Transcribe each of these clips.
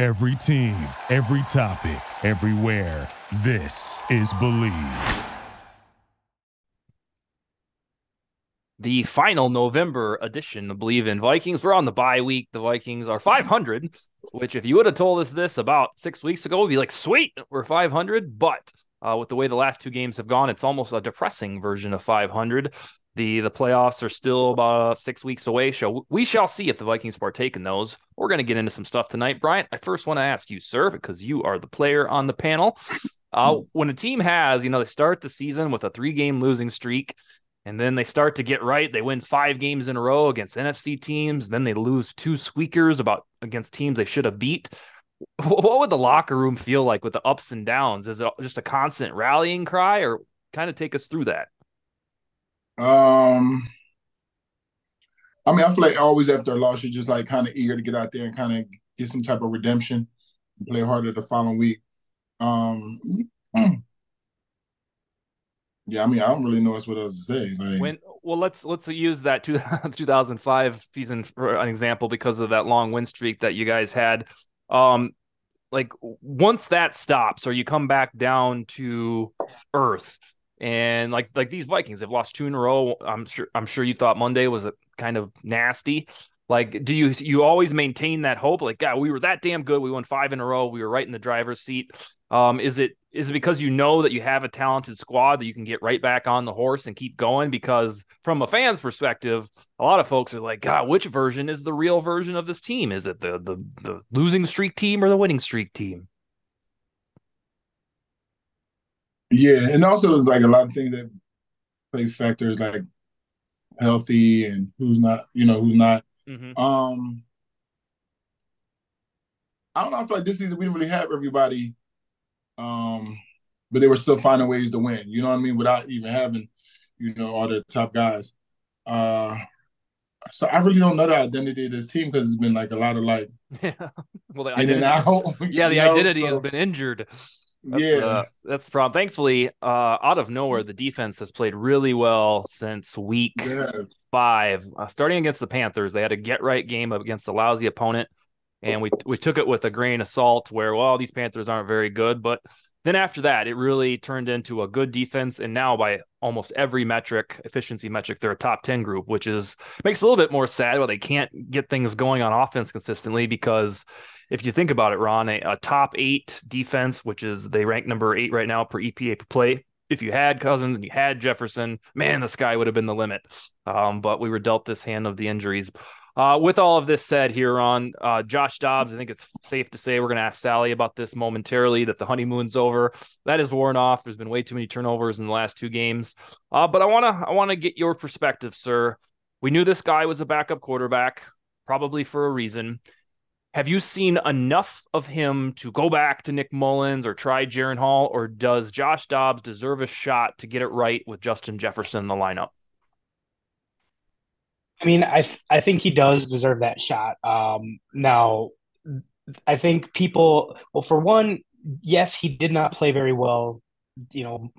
Every team, every topic, everywhere. This is Bleav. The final November edition of Bleav in Vikings. We're on the bye week. The Vikings are 500, which if you would have told us this about six weeks ago, we'd be like, sweet, we're 500. But uh, with the way the last two games have gone, it's almost a depressing version of 500. The the playoffs are still about six weeks away, so we shall see if the Vikings partake in those. We're going to get into some stuff tonight, Bryant. I first want to ask you, sir, because you are the player on the panel. Uh, when a team has, you know, they start the season with a three game losing streak, and then they start to get right. They win five games in a row against NFC teams. Then they lose two squeakers about against teams they should have beat. What would the locker room feel like with the ups and downs? Is it just a constant rallying cry, or kind of take us through that? Um, I mean, I feel like always after a loss, you're just like kind of eager to get out there and kind of get some type of redemption, and play harder the following week. Um, yeah, I mean, I don't really know what else to say. Like, when well, let's let's use that two, 2005 season for an example because of that long win streak that you guys had. Um, like once that stops, or you come back down to earth and like like these Vikings have lost two in a row. I'm sure I'm sure you thought Monday was kind of nasty. Like, do you you always maintain that hope? Like, God, we were that damn good. We won five in a row. We were right in the driver's seat. Um, is it is it because you know that you have a talented squad that you can get right back on the horse and keep going? Because from a fan's perspective, a lot of folks are like, God, which version is the real version of this team? Is it the the the losing streak team or the winning streak team? Yeah, and also like a lot of things that play factors like healthy and who's not, you know, who's not. Mm-hmm. Um I don't know. I feel like this season we didn't really have everybody, um, but they were still finding ways to win. You know what I mean? Without even having, you know, all the top guys. Uh, so I really don't know the identity of this team because it's been like a lot of like, yeah. well, the identity, yeah, the know, identity so. has been injured. That's, yeah, uh, that's the problem. Thankfully, uh, out of nowhere, the defense has played really well since week yeah. five. Uh, starting against the Panthers, they had a get right game against a lousy opponent, and we we took it with a grain of salt. Where well, these Panthers aren't very good, but then after that, it really turned into a good defense, and now by almost every metric, efficiency metric, they're a top ten group, which is makes it a little bit more sad. But they can't get things going on offense consistently because if you think about it, Raun, a, a, top eight defense, which is they rank number eight right now per EPA per play. If you had Cousins and you had Jefferson, man, the sky would have been the limit. Um, but we were dealt this hand of the injuries. Uh, with all of this said, here on uh, Josh Dobbs, I think it's safe to say we're going to ask Sally about this momentarily. That the honeymoon's over. That is worn off. There's been way too many turnovers in the last two games. Uh, but I want to I want to get your perspective, sir. We knew this guy was a backup quarterback, probably for a reason. Have you seen enough of him to go back to Nick Mullens or try Jaren Hall, or does Josh Dobbs deserve a shot to get it right with Justin Jefferson in the lineup? I mean, I I think he does deserve that shot. Um, now, I think people. Well, for one, yes, he did not play very well. You know,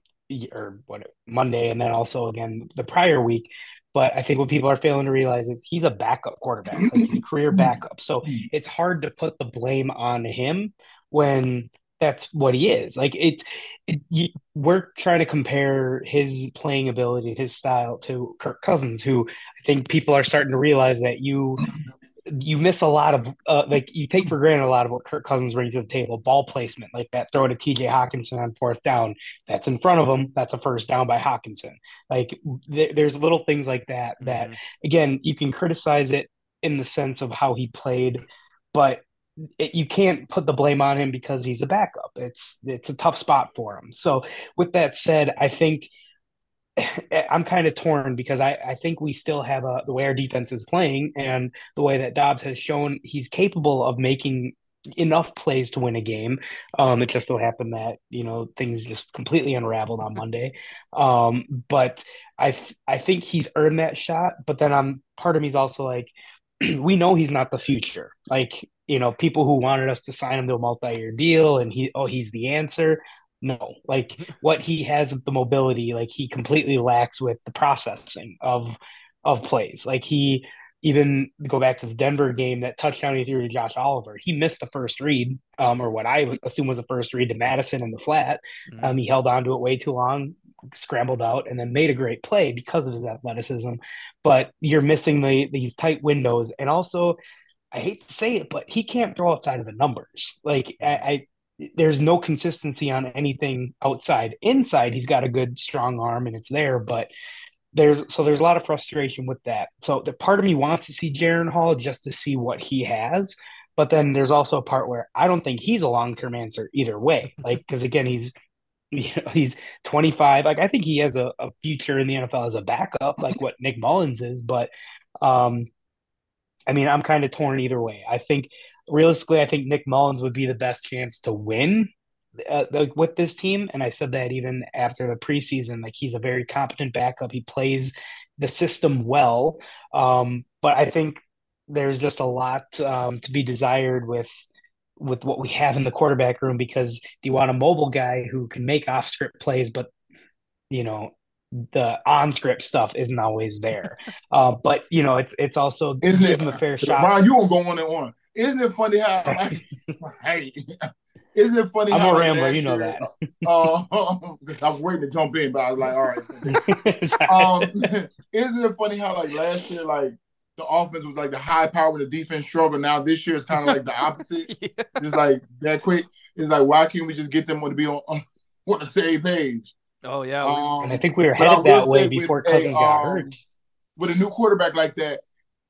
or what Monday, and then also again the prior week. But I think what people are failing to realize is he's a backup quarterback, like he's a career backup. So mm-hmm. it's hard to put the blame on him when that's what he is. Like it's, it, you, we're trying to compare his playing ability, his style to Kirk Cousins, who I think people are starting to realize that you you miss a lot of uh, like you take for granted a lot of what Kirk Cousins brings to the table. Ball placement, like that throw to T.J. Hockenson on fourth down, that's in front of him. That's a first down by Hockenson. Like th- there's little things like that that mm-hmm. again you can criticize it in the sense of how he played, but it, you can't put the blame on him because he's a backup. It's it's a tough spot for him. So with that said, I think I'm kind of torn because I, I think we still have a the way our defense is playing and the way that Dobbs has shown he's capable of making enough plays to win a game. Um, it just so happened that you know things just completely unraveled on Monday. Um, but I I think he's earned that shot. But then I'm part of me is also like, we know he's not the future. Like you know, people who wanted us to sign him to a multi-year deal, and he oh he's the answer. No, like what he has the mobility, like he completely lacks with the processing of of plays. Like he even go back to the Denver game, that touchdown he threw to Josh Oliver, he missed the first read, um, or what I assume was the first read to madison in the flat. Mm-hmm. Um, he held on to it way too long, scrambled out, and then made a great play because of his athleticism. But you're missing the these tight windows, and also, I hate to say it, but he can't throw outside of the numbers. Like I, I there's no consistency on anything outside. Inside, he's got a good strong arm, and it's there, but there's so there's a lot of frustration with that. So the part of me wants to see Jaren Hall just to see what he has, but then there's also a part where I don't think he's a long term answer either way. Like because again, he's you know, he's 25. Like I think he has a, a future in the NFL as a backup, like what Nick Mullens is. But um, I mean, I'm kind of torn either way. I think realistically, I think Nick Mullens would be the best chance to win uh, with this team, and I said that even after the preseason, like he's a very competent backup. He plays the system well, um, but I think there's just a lot um, to be desired with with what we have in the quarterback room. Because do you want a mobile guy who can make off script plays, but you know the on script stuff isn't always there. Uh, but you know, it's it's also isn't it a fair shot. Raun, you won't go on and on. Isn't it funny how hey, isn't it funny? I'm a rambler, you know year, that. Uh, I was waiting to jump in, but I was like, all right. um, isn't it funny how like last year, like the offense was like the high power and the defense struggle. Now this year is kind of like the opposite. yeah. It's like that quick. It's like why can't we just get them to be on, on, on the same page? Oh yeah, um, and I think we were headed that way before Cousins a, got um, hurt. With a new quarterback like that,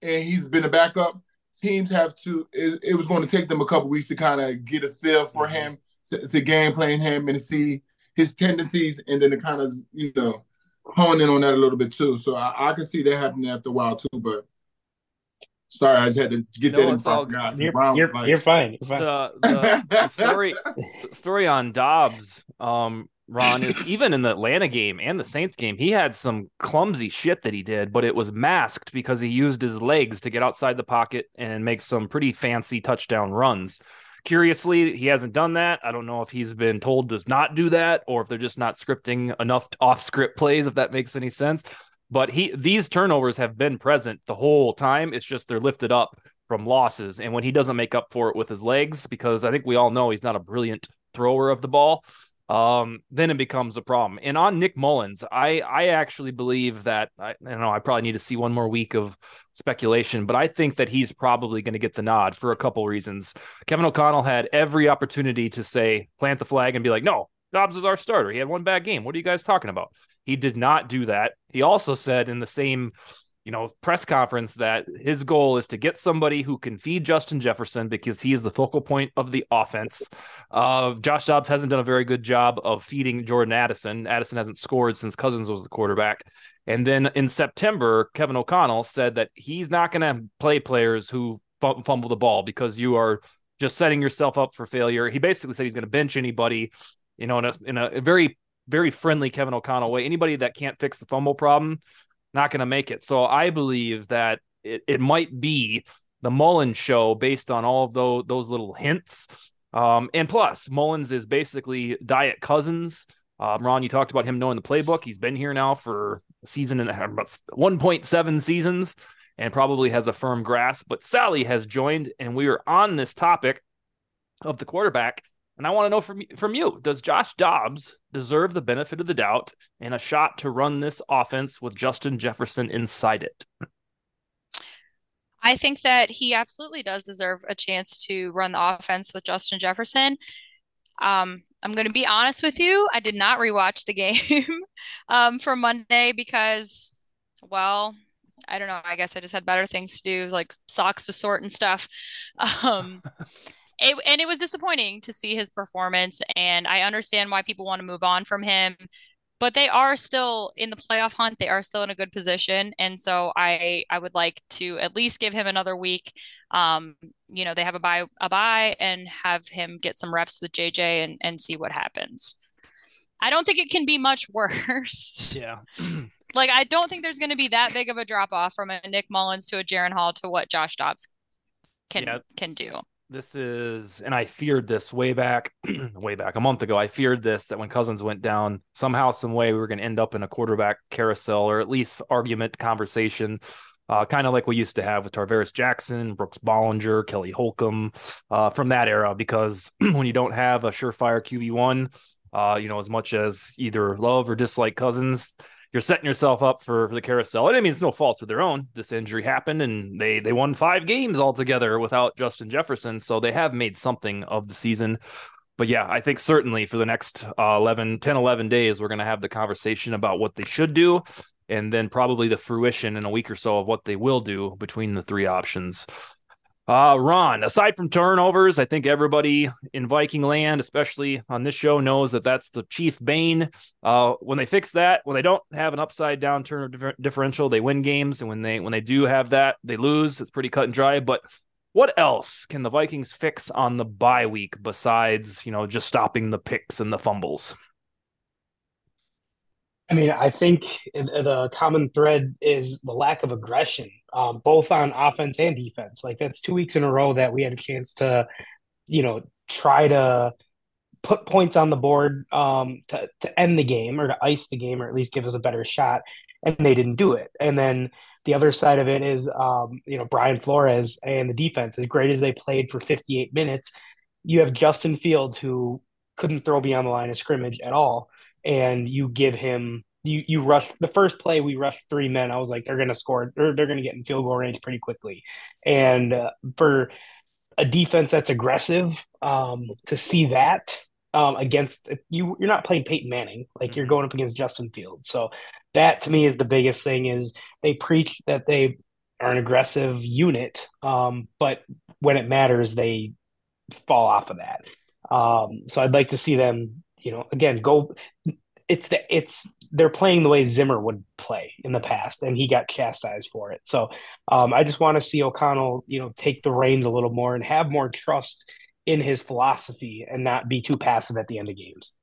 and he's been a backup, teams have to. It, it was going to take them a couple weeks to kind of get a feel for mm-hmm. him, to, to game plan him, and to see his tendencies, and then to kind of you know hone in on that a little bit too. So I, I can see that happening after a while too, but. Sorry, I just had to get no, that in front. You're, you're, like, you're, fine. You're fine. The, the, the story, story on Dobbs um, Raun, is even in the Atlanta game and the Saints game, he had some clumsy shit that he did, but it was masked because he used his legs to get outside the pocket and make some pretty fancy touchdown runs. Curiously, he hasn't done that. I don't know if he's been told to not do that or if they're just not scripting enough off script plays, if that makes any sense. But he these turnovers have been present the whole time. It's just they're lifted up from losses. And when he doesn't make up for it with his legs, because I think we all know he's not a brilliant thrower of the ball, um, then it becomes a problem. And on Nick Mullens, I I actually believe that I, I don't know I probably need to see one more week of speculation, but I think that he's probably going to get the nod for a couple reasons. Kevin O'Connell had every opportunity to say plant the flag and be like, no, Dobbs is our starter. He had one bad game. What are you guys talking about? He did not do that. He also said in the same you know, press conference that his goal is to get somebody who can feed Justin Jefferson because he is the focal point of the offense. Uh, Josh Dobbs hasn't done a very good job of feeding Jordan Addison. Addison hasn't scored since Cousins was the quarterback. And then in September, Kevin O'Connell said that he's not going to play players who fumble the ball because you are just setting yourself up for failure. He basically said he's going to bench anybody, you know, in a, in a very, very friendly Kevin O'Connell way. Anybody that can't fix the fumble problem not going to make it. So I believe that it, it might be the Mullens show based on all of those, those little hints. Um, and plus, Mullens is basically Diet Cousins. Um, Raun, you talked about him knowing the playbook. He's been here now for a season and about 1.7 seasons and probably has a firm grasp. But Sally has joined, and we are on this topic of the quarterback. And I want to know from from you: Does Josh Dobbs deserve the benefit of the doubt and a shot to run this offense with Justin Jefferson inside it? I think that he absolutely does deserve a chance to run the offense with Justin Jefferson. Um, I'm going to be honest with you. I did not rewatch the game um, from Monday because, well, I don't know. I guess I just had better things to do, like socks to sort and stuff. Um, it, and it was disappointing to see his performance. And I understand why people want to move on from him. but they are still in the playoff hunt. They are still in a good position, and so I I would like to at least give him another week. Um, you know, they have a bye a bye and have him get some reps with JJ and and see what happens. I don't think it can be much worse. Yeah. like I don't think there's going to be that big of a drop off from a Nick Mullens to a Jaren Hall to what Josh Dobbs can yeah. can do this is and i feared this way back way back a month ago i feared this that when cousins went down somehow some way we were going to end up in a quarterback carousel or at least argument conversation uh, kind of like we used to have with Tarvaris Jackson, Brooks Bollinger, Kelly Holcomb uh, from that era. Because when you don't have a surefire QB one, uh, you know, as much as either love or dislike Cousins, you're setting yourself up for, for the carousel. And I mean, it's no fault of their own. This injury happened and they they won five games altogether without Justin Jefferson. So they have made something of the season. But yeah, I think certainly for the next uh, 11, 10, 11 days, we're going to have the conversation about what they should do and then probably the fruition in a week or so of what they will do between the three options. Uh, Raun, aside from turnovers, I think everybody in Viking land, especially on this show, knows that that's the chief bane. Uh, when they fix that, when they don't have an upside down turnover differential, they win games, and when they when they do have that, they lose. It's pretty cut and dry. But what else can the Vikings fix on the bye week besides you know just stopping the picks and the fumbles? I mean, I think the common thread is the lack of aggression, um, both on offense and defense. Like that's two weeks in a row that we had a chance to, you know, try to put points on the board um, to to end the game or to ice the game or at least give us a better shot, and they didn't do it. And then the other side of it is, um, you know, Brian Flores and the defense. As great as they played for 58 minutes, you have Justin Fields who couldn't throw beyond the line of scrimmage at all and you give him you you rush the first play we rushed three men i was like they're gonna score or they're gonna get in field goal range pretty quickly. And uh, for a defense that's aggressive um, to see that um, against you you're not playing Peyton Manning like you're mm-hmm. going up against Justin Fields. So that to me is the biggest thing is they preach that they are an aggressive unit um, but when it matters they fall off of that. Um, so I'd like to see them you know, again, go. It's the it's they're playing the way Zimmer would play in the past, and he got chastised for it. So um, I just want to see O'Connell, you know, take the reins a little more and have more trust in his philosophy and not be too passive at the end of games.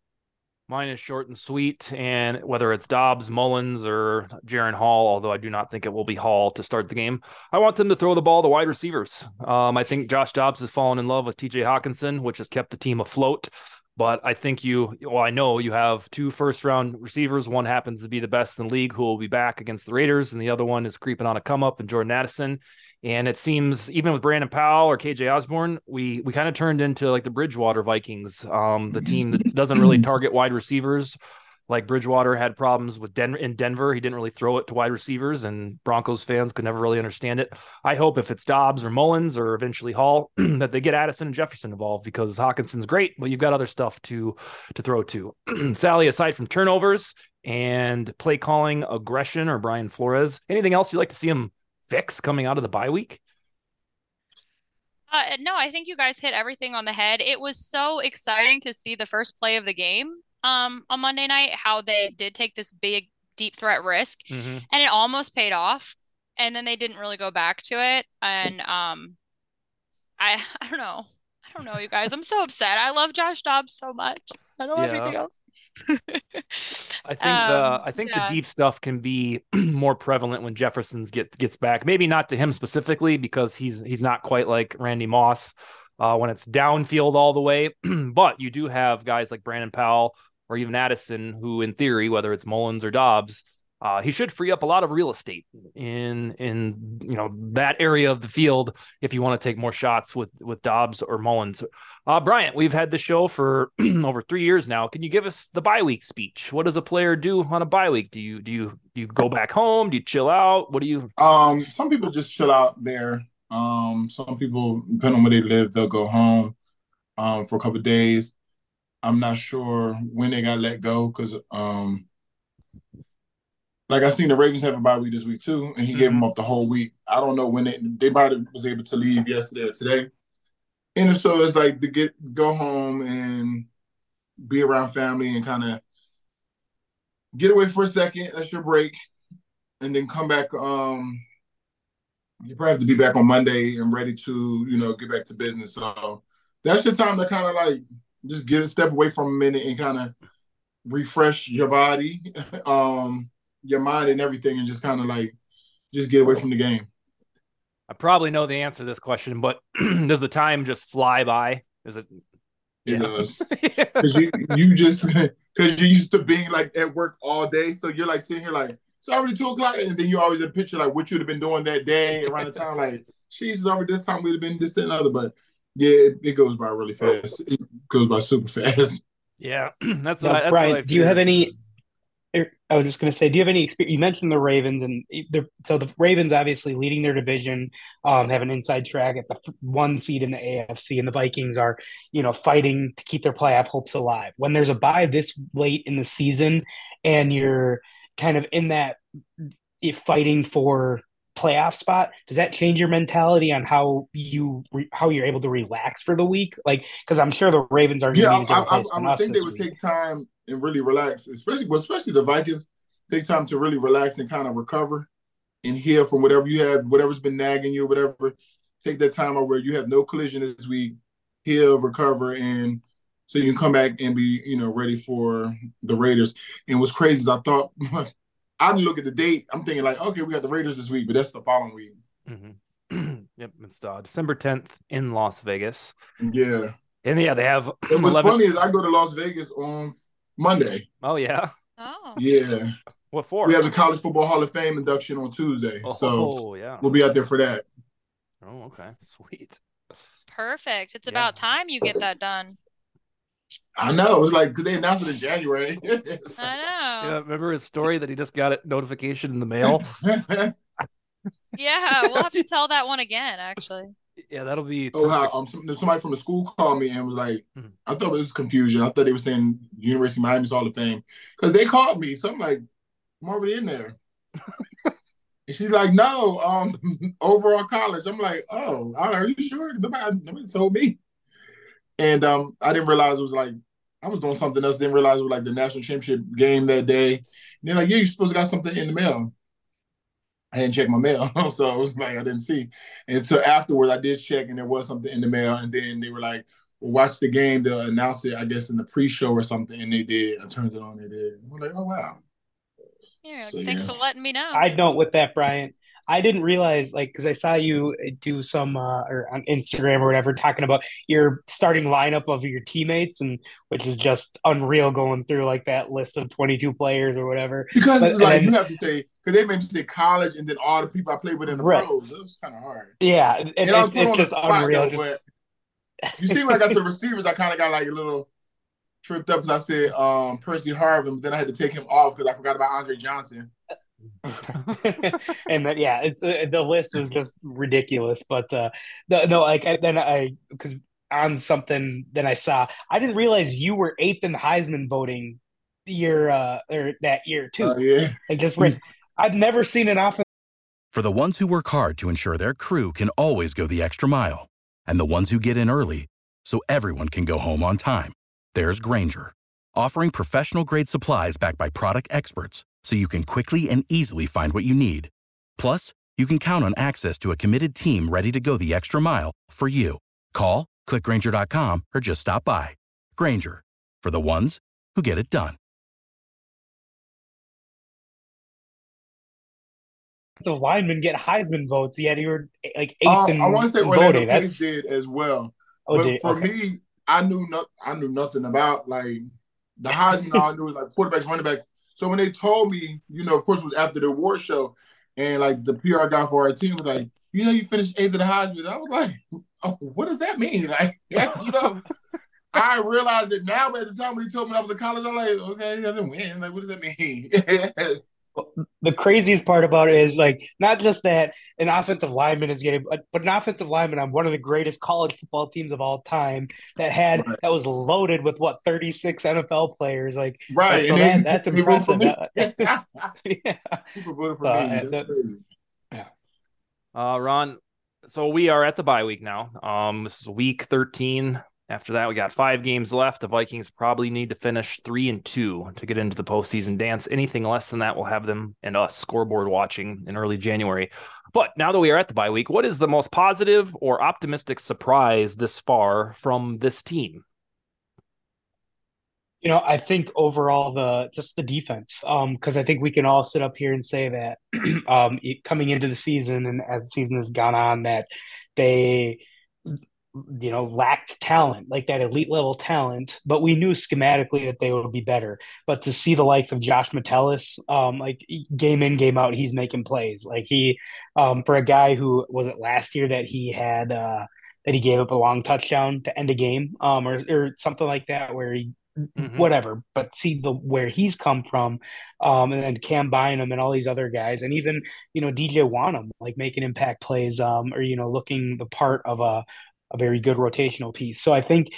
Mine is short and sweet, and whether it's Dobbs, Mullens, or Jaren Hall, although I do not think it will be Hall to start the game, I want them to throw the ball to wide receivers. Um, I think Josh Dobbs has fallen in love with TJ Hockenson, which has kept the team afloat. But I think you, well, I know you have two first round receivers. One happens to be the best in the league who will be back against the Raiders, and the other one is creeping on a come up in Jordan Addison. And it seems even with Brandon Powell or KJ Osborn, we we kind of turned into like the Bridgewater Vikings, um, the team that doesn't really target wide receivers like Bridgewater had problems with Den- in Denver. He didn't really throw it to wide receivers, and Broncos fans could never really understand it. I hope if it's Dobbs or Mullens or eventually Hall that they get Addison and Jefferson involved because Hockenson's great, but you've got other stuff to to throw to. Sally, aside from turnovers and play calling, aggression, or Brian Flores, anything else you'd like to see him fix coming out of the bye week? Uh, no, I think you guys hit everything on the head. It was so exciting to see the first play of the game um on Monday night how they did take this big deep threat risk mm-hmm. and it almost paid off and then they didn't really go back to it and um I I don't know. I don't know you guys. I'm so upset. I love Josh Dobbs so much. I don't yeah. everything else. I think um, the I think yeah. the deep stuff can be more prevalent when Jefferson's get gets back. Maybe not to him specifically because he's he's not quite like Randy Moss uh, when it's downfield all the way. but you do have guys like Brandon Powell or even Addison, who in theory, whether it's Mullens or Dobbs, uh, he should free up a lot of real estate in in you know that area of the field if you want to take more shots with with Dobbs or Mullens. Uh, Bryant, we've had the show for over three years now. Can you give us the bye week speech? What does a player do on a bye week? Do you do you do you go back home? Do you chill out? What do you? Um, some people just chill out there. Um, some people, depending on where they live, they'll go home um, for a couple days. I'm not sure when they got let go because, um, like I seen the Ravens have a bye week this week too, and he mm-hmm. gave them off the whole week. I don't know when they they probably was able to leave yesterday or today, and so it's like to get go home and be around family and kind of get away for a second. That's your break, and then come back. Um, you probably have to be back on Monday and ready to, you know, get back to business. So that's your time to kind of like just get a step away from a minute and kind of refresh your body, um, your mind, and everything, and just kind of like just get away from the game. I probably know the answer to this question, but does the time just fly by? Is it? It yeah. does. Because you, you just because you're used to being like at work all day, so you're like sitting here like it's already two o'clock, and then you always a picture like what you'd have been doing that day around the time. Like, she's already this time we'd have been this and other, but yeah, it, it, goes by really fast. It goes by super fast. Yeah, that's what. Now, I, that's Brian, what I do you have any? Er, I was just going to say, do you have any experience? You mentioned the Ravens, and so the Ravens obviously leading their division, um, have an inside track at the one seed in the AFC, and the Vikings are, you know, fighting to keep their playoff hopes alive. When there's a bye this late in the season, and you're kind of in that fighting for playoff spot does that change your mentality on how you how you're able to relax for the week like because i'm sure the ravens are yeah I, I, I, I think they would week. take time and really relax especially well, especially the vikings take time to really relax and kind of recover and heal from whatever you have whatever's been nagging you whatever take that time where you have no collision this week heal recover and so you can come back and be you know ready for the raiders and what's crazy is i thought I didn't look at the date. I'm thinking like, okay, we got the Raiders this week, but that's the following week. Mm-hmm. yep, it's uh, December 10th in Las Vegas. Yeah, and yeah, they have. And what's 11... funny is I go to Las Vegas on Monday. Oh yeah. Oh. Yeah. What for? We have the College Football Hall of Fame induction on Tuesday, oh, so yeah, we'll be out there for that. Oh, okay, sweet. Perfect. It's yeah. about time you get that done. I know. It was like because they announced it in January. I know. Yeah, remember his story that he just got a notification in the mail? yeah, we'll have to tell that one again, actually. Yeah, that'll be. Oh, how um, somebody from the school called me and was like, mm-hmm. I thought it was confusion. I thought they were saying University of Miami's Hall of Fame because they called me. So I'm like, I'm already in there. and she's like, No, um, overall college. I'm like, Oh, are you sure? Nobody, nobody told me. And um, I didn't realize it was like I was doing something else. Didn't realize it was like the national championship game that day. And they're like, "Yeah, you supposed to got something in the mail." I didn't check my mail, so I was like I didn't see. And so afterwards, I did check, and there was something in the mail. And then they were like, well, "Watch the game." They'll announce it, I guess, in the pre-show or something. And they did. I turned it on. They did. I'm like, "Oh wow." Yeah, so, thanks yeah. for letting me know. I note with that, Brian. I didn't realize like because I saw you do some uh, or on Instagram or whatever talking about your starting lineup of your teammates and which is just unreal going through like that list of 22 players or whatever. Because but, it's like then, you have to say because they mentioned college and then all the people I played with in the right. pros. It was kind of hard. Yeah, and, and it's, it's just unreal. Though, just... You see when I got to the receivers, I kind of got like a little tripped up because I said um, Percy Harvin, but then I had to take him off because I forgot about Andre Johnson. and that yeah, it's uh, the list was just ridiculous. But uh, no, no, like I, then I because on something that I saw, I didn't realize you were eighth in Heisman voting year uh, or that year too. Uh, yeah, like just I've never seen an offense. For the ones who work hard to ensure their crew can always go the extra mile, and the ones who get in early so everyone can go home on time, there's Grainger offering professional grade supplies backed by product experts so you can quickly and easily find what you need. Plus, you can count on access to a committed team ready to go the extra mile for you. Call, clickgrainger.com, or just stop by. Grainger, for the ones who get it done. So linemen get Heisman votes, yet you were like eighth um, in I want to say Orlando Pace did as well. Oh, but did, for okay. me, I knew not, I knew nothing about like the Heisman. all I knew was like quarterbacks, running backs. So when they told me, you know, of course, it was after the award show, and like the PR guy for our team was like, you know, you finished eighth at the Heisman. I was like, oh, what does that mean? Like, you know, I realized it now, but at the time when he told me I was in college, I'm like, okay, I didn't win. Like, what does that mean? The craziest part about it is like not just that an offensive lineman is getting, but, but an offensive lineman on one of the greatest college football teams of all time that had right. that was loaded with what thirty six NFL players. Like right, so that, that's impressive. yeah, people for so, me. That. Yeah, uh, Raun. So we are at the bye week now. Um, this is week thirteen After that, we got five games left. The Vikings probably need to finish three and two to get into the postseason dance. Anything less than that will have them and us scoreboard watching in early January. But now that we are at the bye week, what is the most positive or optimistic surprise this far from this team? You know, I think overall the just the defense, because um, I think we can all sit up here and say that um, coming into the season and as the season has gone on, that they you know lacked talent like that elite level talent but we knew schematically that they would be better but to see the likes of josh metellus um like game in game out he's making plays like he um for a guy who was it last year that he had uh that he gave up a long touchdown to end a game um or, or something like that where he Mm-hmm. whatever. But see the where he's come from, um, and then Cam Bynum and all these other guys, and even you know DJ Wonnum like making impact plays, um, or you know looking the part of a a very good rotational piece. So I think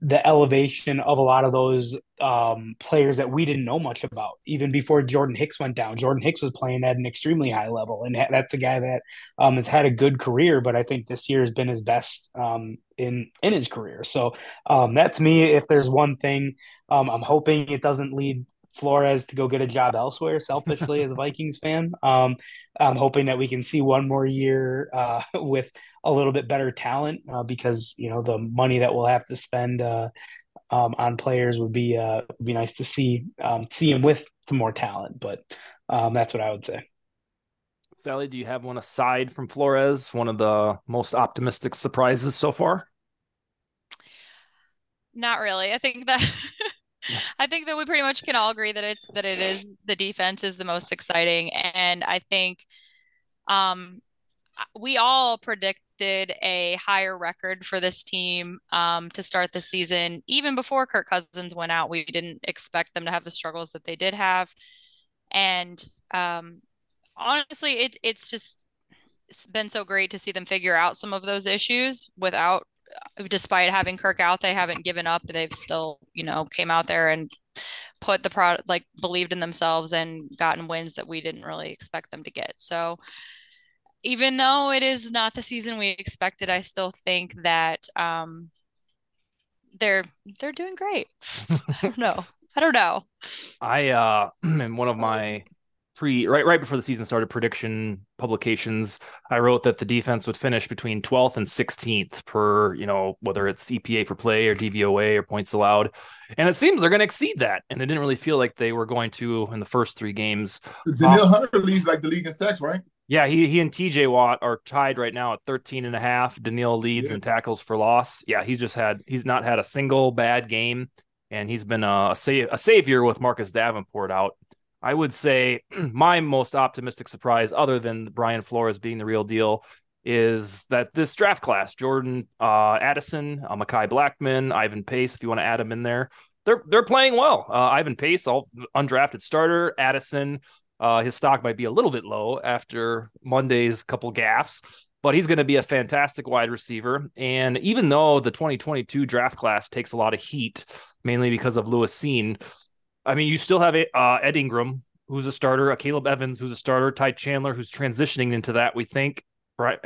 the elevation of a lot of those um, players that we didn't know much about, even before Jordan Hicks went down. Jordan Hicks was playing at an extremely high level, and that's a guy that um, has had a good career. But I think this year has been his best um, in in his career. So um, that's me. If there's one thing, um, I'm hoping it doesn't lead Flores to go get a job elsewhere. Selfishly, as a Vikings fan, um, I'm hoping that we can see one more year uh, with a little bit better talent uh, because you know the money that we'll have to spend uh, um, on players would be uh, would be nice to see um, see him with some more talent. But um, that's what I would say. Sally, do you have one aside from Flores? One of the most optimistic surprises so far? Not really. I think that I think that we pretty much can all agree that it's that it is the defense is the most exciting, and I think um, we all predicted a higher record for this team um, to start the season. Even before Kirk Cousins went out, we didn't expect them to have the struggles that they did have, and um, honestly, it, it's just it's been so great to see them figure out some of those issues without despite having Kirk out, they haven't given up. They've still, you know, came out there and put the product like believed in themselves and gotten wins that we didn't really expect them to get. So even though it is not the season we expected, I still think that um they're they're doing great. I don't know. I don't know. I uh in one of my pre right right before the season started prediction publications i wrote that the defense would finish between 12th and 16th per you know whether it's epa per play or dvoa or points allowed. And it seems they're going to exceed that. And it didn't really feel like they were going to in the first three games. Danielle um, hunter leads like the league in sacks right? Yeah he, he and tj watt are tied right now at 13 and a half. Danielle leads yeah. in tackles for loss. Yeah he's just had he's not had a single bad game. And he's been a, a savior with marcus davenport out I would say my most optimistic surprise, other than Brian Flores being the real deal, is that this draft class, Jordan uh, Addison, uh, Mekhi Blackmon, Ivan Pace, if you want to add him in there, they're they're playing well. Uh, Ivan Pace, all undrafted starter. Addison, uh, his stock might be a little bit low after Monday's couple gaffes, but he's going to be a fantastic wide receiver. And even though the 2022 draft class takes a lot of heat, mainly because of Lewis Cine, I mean, you still have uh, Ed Ingram, who's a starter, Akayleb Evans, who's a starter, Ty Chandler, who's transitioning into that. We think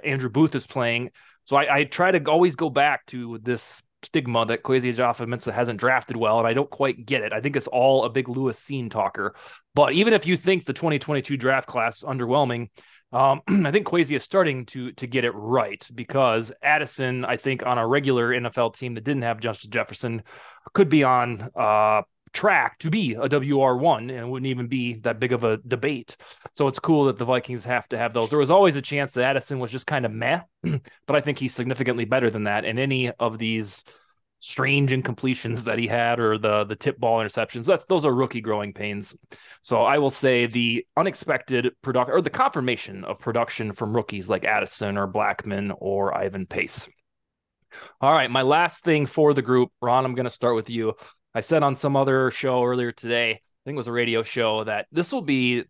Andrew Booth is playing. So I, I, try to always go back to this stigma that Kwesi Adofo-Mensah hasn't drafted well, and I don't quite get it. I think it's all a big Lewis Cine talker. But even if you think the 2022 draft class is underwhelming, um, I think Kwesi is starting to to get it right because Addison, I think, on a regular NFL team that didn't have Justin Jefferson, could be on uh, track to be a WR1 and wouldn't even be that big of a debate. So it's cool that the Vikings have to have those. There was always a chance that Addison was just kind of meh, but I think he's significantly better than that. And any of these strange incompletions that he had or the the tip ball interceptions that's those are rookie growing pains so i will say the unexpected production or the confirmation of production from rookies like addison or blackmon or ivan pace all right my last thing for the group ron i'm going to start with you I said on some other show earlier today, I think it was a radio show, that this will be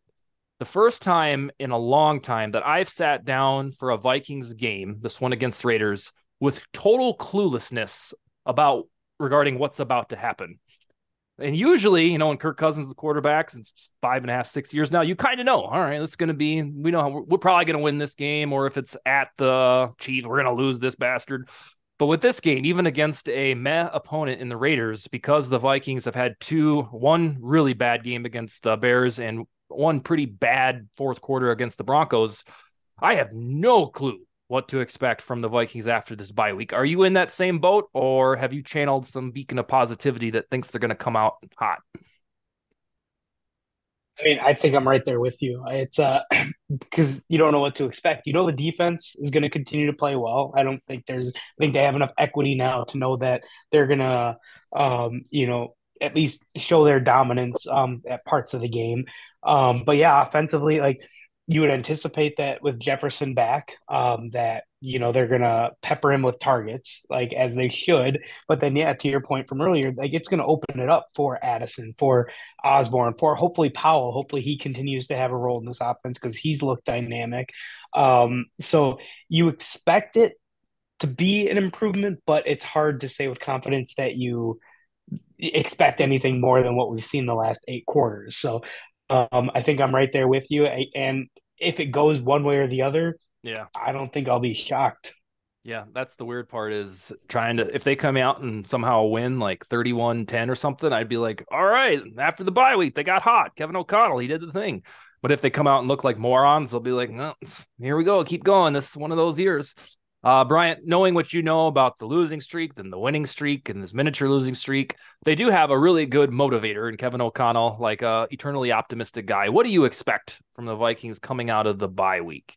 the first time in a long time that I've sat down for a Vikings game, this one against Raiders, with total cluelessness about regarding what's about to happen. And usually, you know, when Kirk Cousins is quarterback since five and a half, six years now, you kind of know, all right, it's going to be, we know we're, we're probably going to win this game, or if it's at the Chiefs, we're going to lose this bastard. But with this game, even against a meh opponent in the Raiders, because the Vikings have had two, one really bad game against the Bears and one pretty bad fourth quarter against the Broncos, I have no clue what to expect from the Vikings after this bye week. Are you in that same boat, or have you channeled some beacon of positivity that thinks they're going to come out hot? I mean, I think I'm right there with you. It's uh because you don't know what to expect. You know the defense is going to continue to play well. I don't think there's I think they have enough equity now to know that they're going to um you know at least show their dominance um at parts of the game. Um but yeah, offensively like you would anticipate that with Jefferson back, um, that you know they're gonna pepper him with targets like as they should. But then, yeah, to your point from earlier, like it's gonna open it up for Addison, for Osborn, for hopefully Powell. Hopefully he continues to have a role in this offense because he's looked dynamic. Um, so you expect it to be an improvement, but it's hard to say with confidence that you expect anything more than what we've seen the last eight quarters. So um, I think I'm right there with you. And if it goes one way or the other, yeah, I don't think I'll be shocked. Yeah, that's the weird part is trying to if they come out and somehow win like 31-10 or something, I'd be like, "All right, after the bye week, they got hot. Kevin O'Connell, he did the thing." But if they come out and look like morons, they'll be like, "No, here we go. Keep going. This is one of those years." Uh, Bryant, knowing what you know about the losing streak, then the winning streak, and this miniature losing streak, they do have a really good motivator in Kevin O'Connell, like a eternally optimistic guy. What do you expect from the Vikings coming out of the bye week?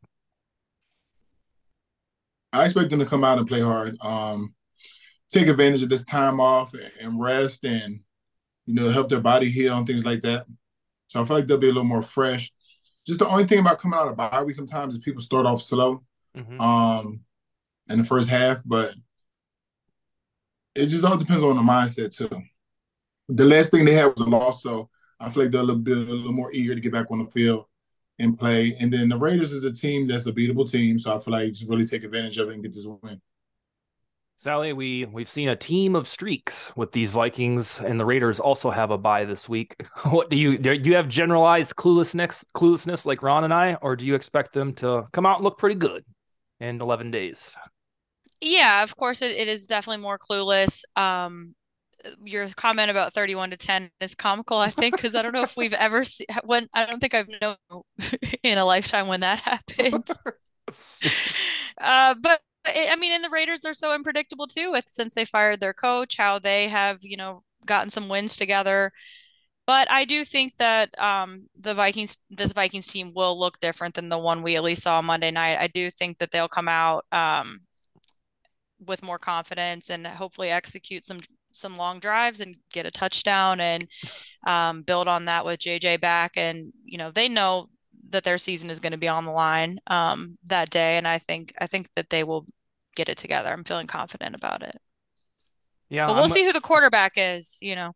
I expect them to come out and play hard, um, take advantage of this time off and rest, and you know help their body heal and things like that. So I feel like they'll be a little more fresh. Just the only thing about coming out of bye week sometimes is people start off slow. Mm-hmm. Um, in the first half, but it just all depends on the mindset too. The last thing they had was a loss, so I feel like they're a little bit a little more eager to get back on the field and play. And then the Raiders is a team that's a beatable team, so I feel like just really take advantage of it and get this win. Sally, we we've seen a team of streaks with these Vikings, and the Raiders also have a bye this week. What do you do? You have generalized cluelessness, cluelessness like Raun and I, or do you expect them to come out and look pretty good in eleven days? Yeah, of course it, it is definitely more clueless. Um your comment about 31 to 10 is comical, I think, because I don't know if we've ever seen when I don't think I've known in a lifetime when that happened. uh, but I mean, and the Raiders are so unpredictable too, with since they fired their coach, how they have, you know, gotten some wins together. But I do think that um, the Vikings, this Vikings team will look different than the one we at least saw Monday night. I do think that they'll come out um, with more confidence and hopefully execute some some long drives and get a touchdown and um, build on that with JJ back. And you know they know that their season is going to be on the line um, that day, and I think I think that they will get it together. I'm feeling confident about it. Yeah, but we'll I'm, see who the quarterback is. You know.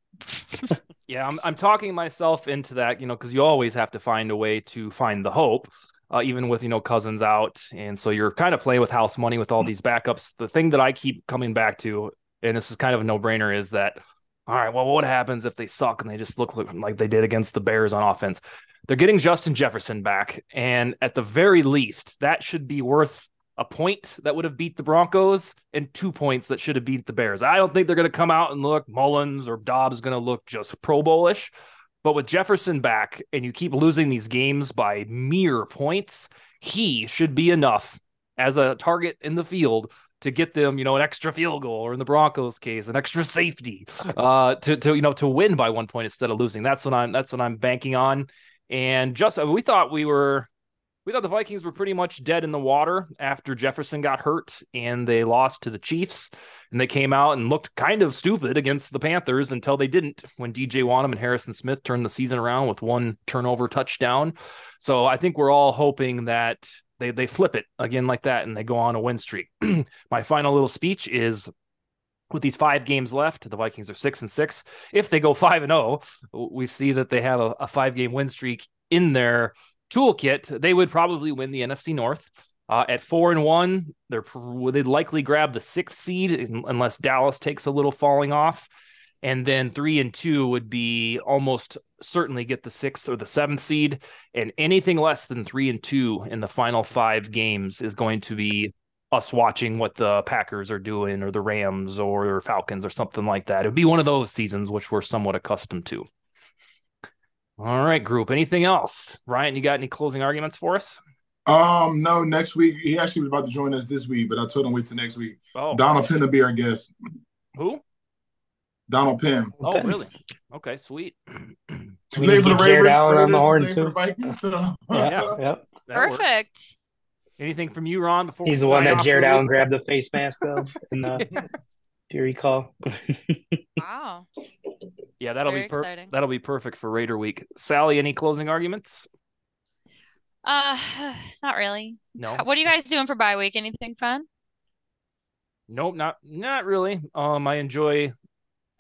yeah, I'm I'm talking myself into that. You know, because you always have to find a way to find the hope uh, even with you know Cousins out, and so you're kind of playing with house money with all these backups. The thing that I keep coming back to, and this is kind of a no brainer, is that all right, well, what happens if they suck and they just look like they did against the Bears on offense? They're getting Justin Jefferson back, and at the very least, that should be worth a point that would have beat the Broncos and two points that should have beat the Bears. I don't think they're going to come out and look Mullens or Dobbs going to look just Pro Bowlish, but with Jefferson back and you keep losing these games by mere points, he should be enough as a target in the field to get them, you know, an extra field goal, or in the Broncos case, an extra safety, uh, to to you know to win by one point instead of losing. That's what I'm that's what I'm banking on. And just we thought we were we thought the Vikings were pretty much dead in the water after Jefferson got hurt and they lost to the Chiefs. And they came out and looked kind of stupid against the Panthers until they didn't when DJ Wonnum and Harrison Smith turned the season around with one turnover touchdown. So I think we're all hoping that they, they flip it again like that and they go on a win streak. My final little speech is with these five games left, the Vikings are six and six. If they go five and zero, oh, we see that they have a, a five game win streak in their toolkit, they would probably win the NFC North. Uh, at four and one, they're they'd likely grab the sixth seed unless Dallas takes a little falling off, and then three and two would be almost certainly get the sixth or the seventh seed, and anything less than three and two in the final five games is going to be us watching what the Packers are doing or the Rams or Falcons or something like that. It would be one of those seasons which we're somewhat accustomed to. All right, group. Anything else? Ryan, you got any closing arguments for us? Um, no, next week. He actually was about to join us this week, but I told him wait till next week. Oh. Donald Penn be our guest. Who? Donald Penn. Oh, okay. really? Okay, sweet. We need to get Jared Allen on the horn too. yeah, yep. Perfect. Works. Anything from you, Raun? Before he's the one that Jared Allen grabbed the face mask of in the Fury call. wow. Yeah, that'll Very be per- that'll be perfect for Raider Week. Sally, any closing arguments? Uh, not really. No. What are you guys doing for bye week? Anything fun? Nope, not not really. Um, I enjoy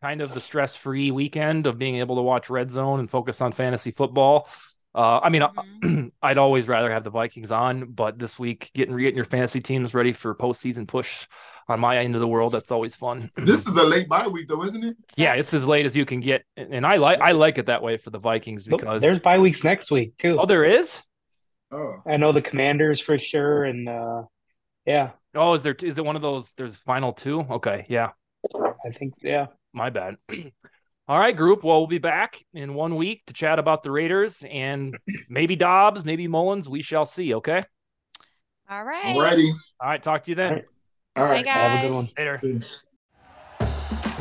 kind of the stress-free weekend of being able to watch Red Zone and focus on fantasy football. Uh, I mean, mm-hmm. I'd always rather have the Vikings on, but this week getting getting your fantasy teams ready for postseason push on my end of the world, that's always fun. This is a late bye week, though, isn't it? Yeah, it's as late as you can get, and I like I like it that way for the Vikings because there's bye weeks next week too. Oh, there is. Oh, I know the Commanders for sure, and uh, yeah. Oh, is there? Is it one of those? There's final two. Okay, yeah. I think yeah. My bad. All right, group. Well, we'll be back in one week to chat about the Raiders and maybe Dobbs, maybe Mullens. We shall see. Okay. All right. Alrighty. All right. Talk to you then. All right. Bye, guys. Have a good one. Later.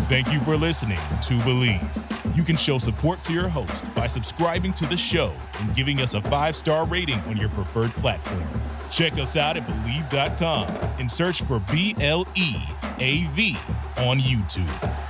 Thank you for listening to Bleav. You can show support to your host by subscribing to the show and giving us a five star rating on your preferred platform. Check us out at Bleav.com and search for B L E A V on YouTube.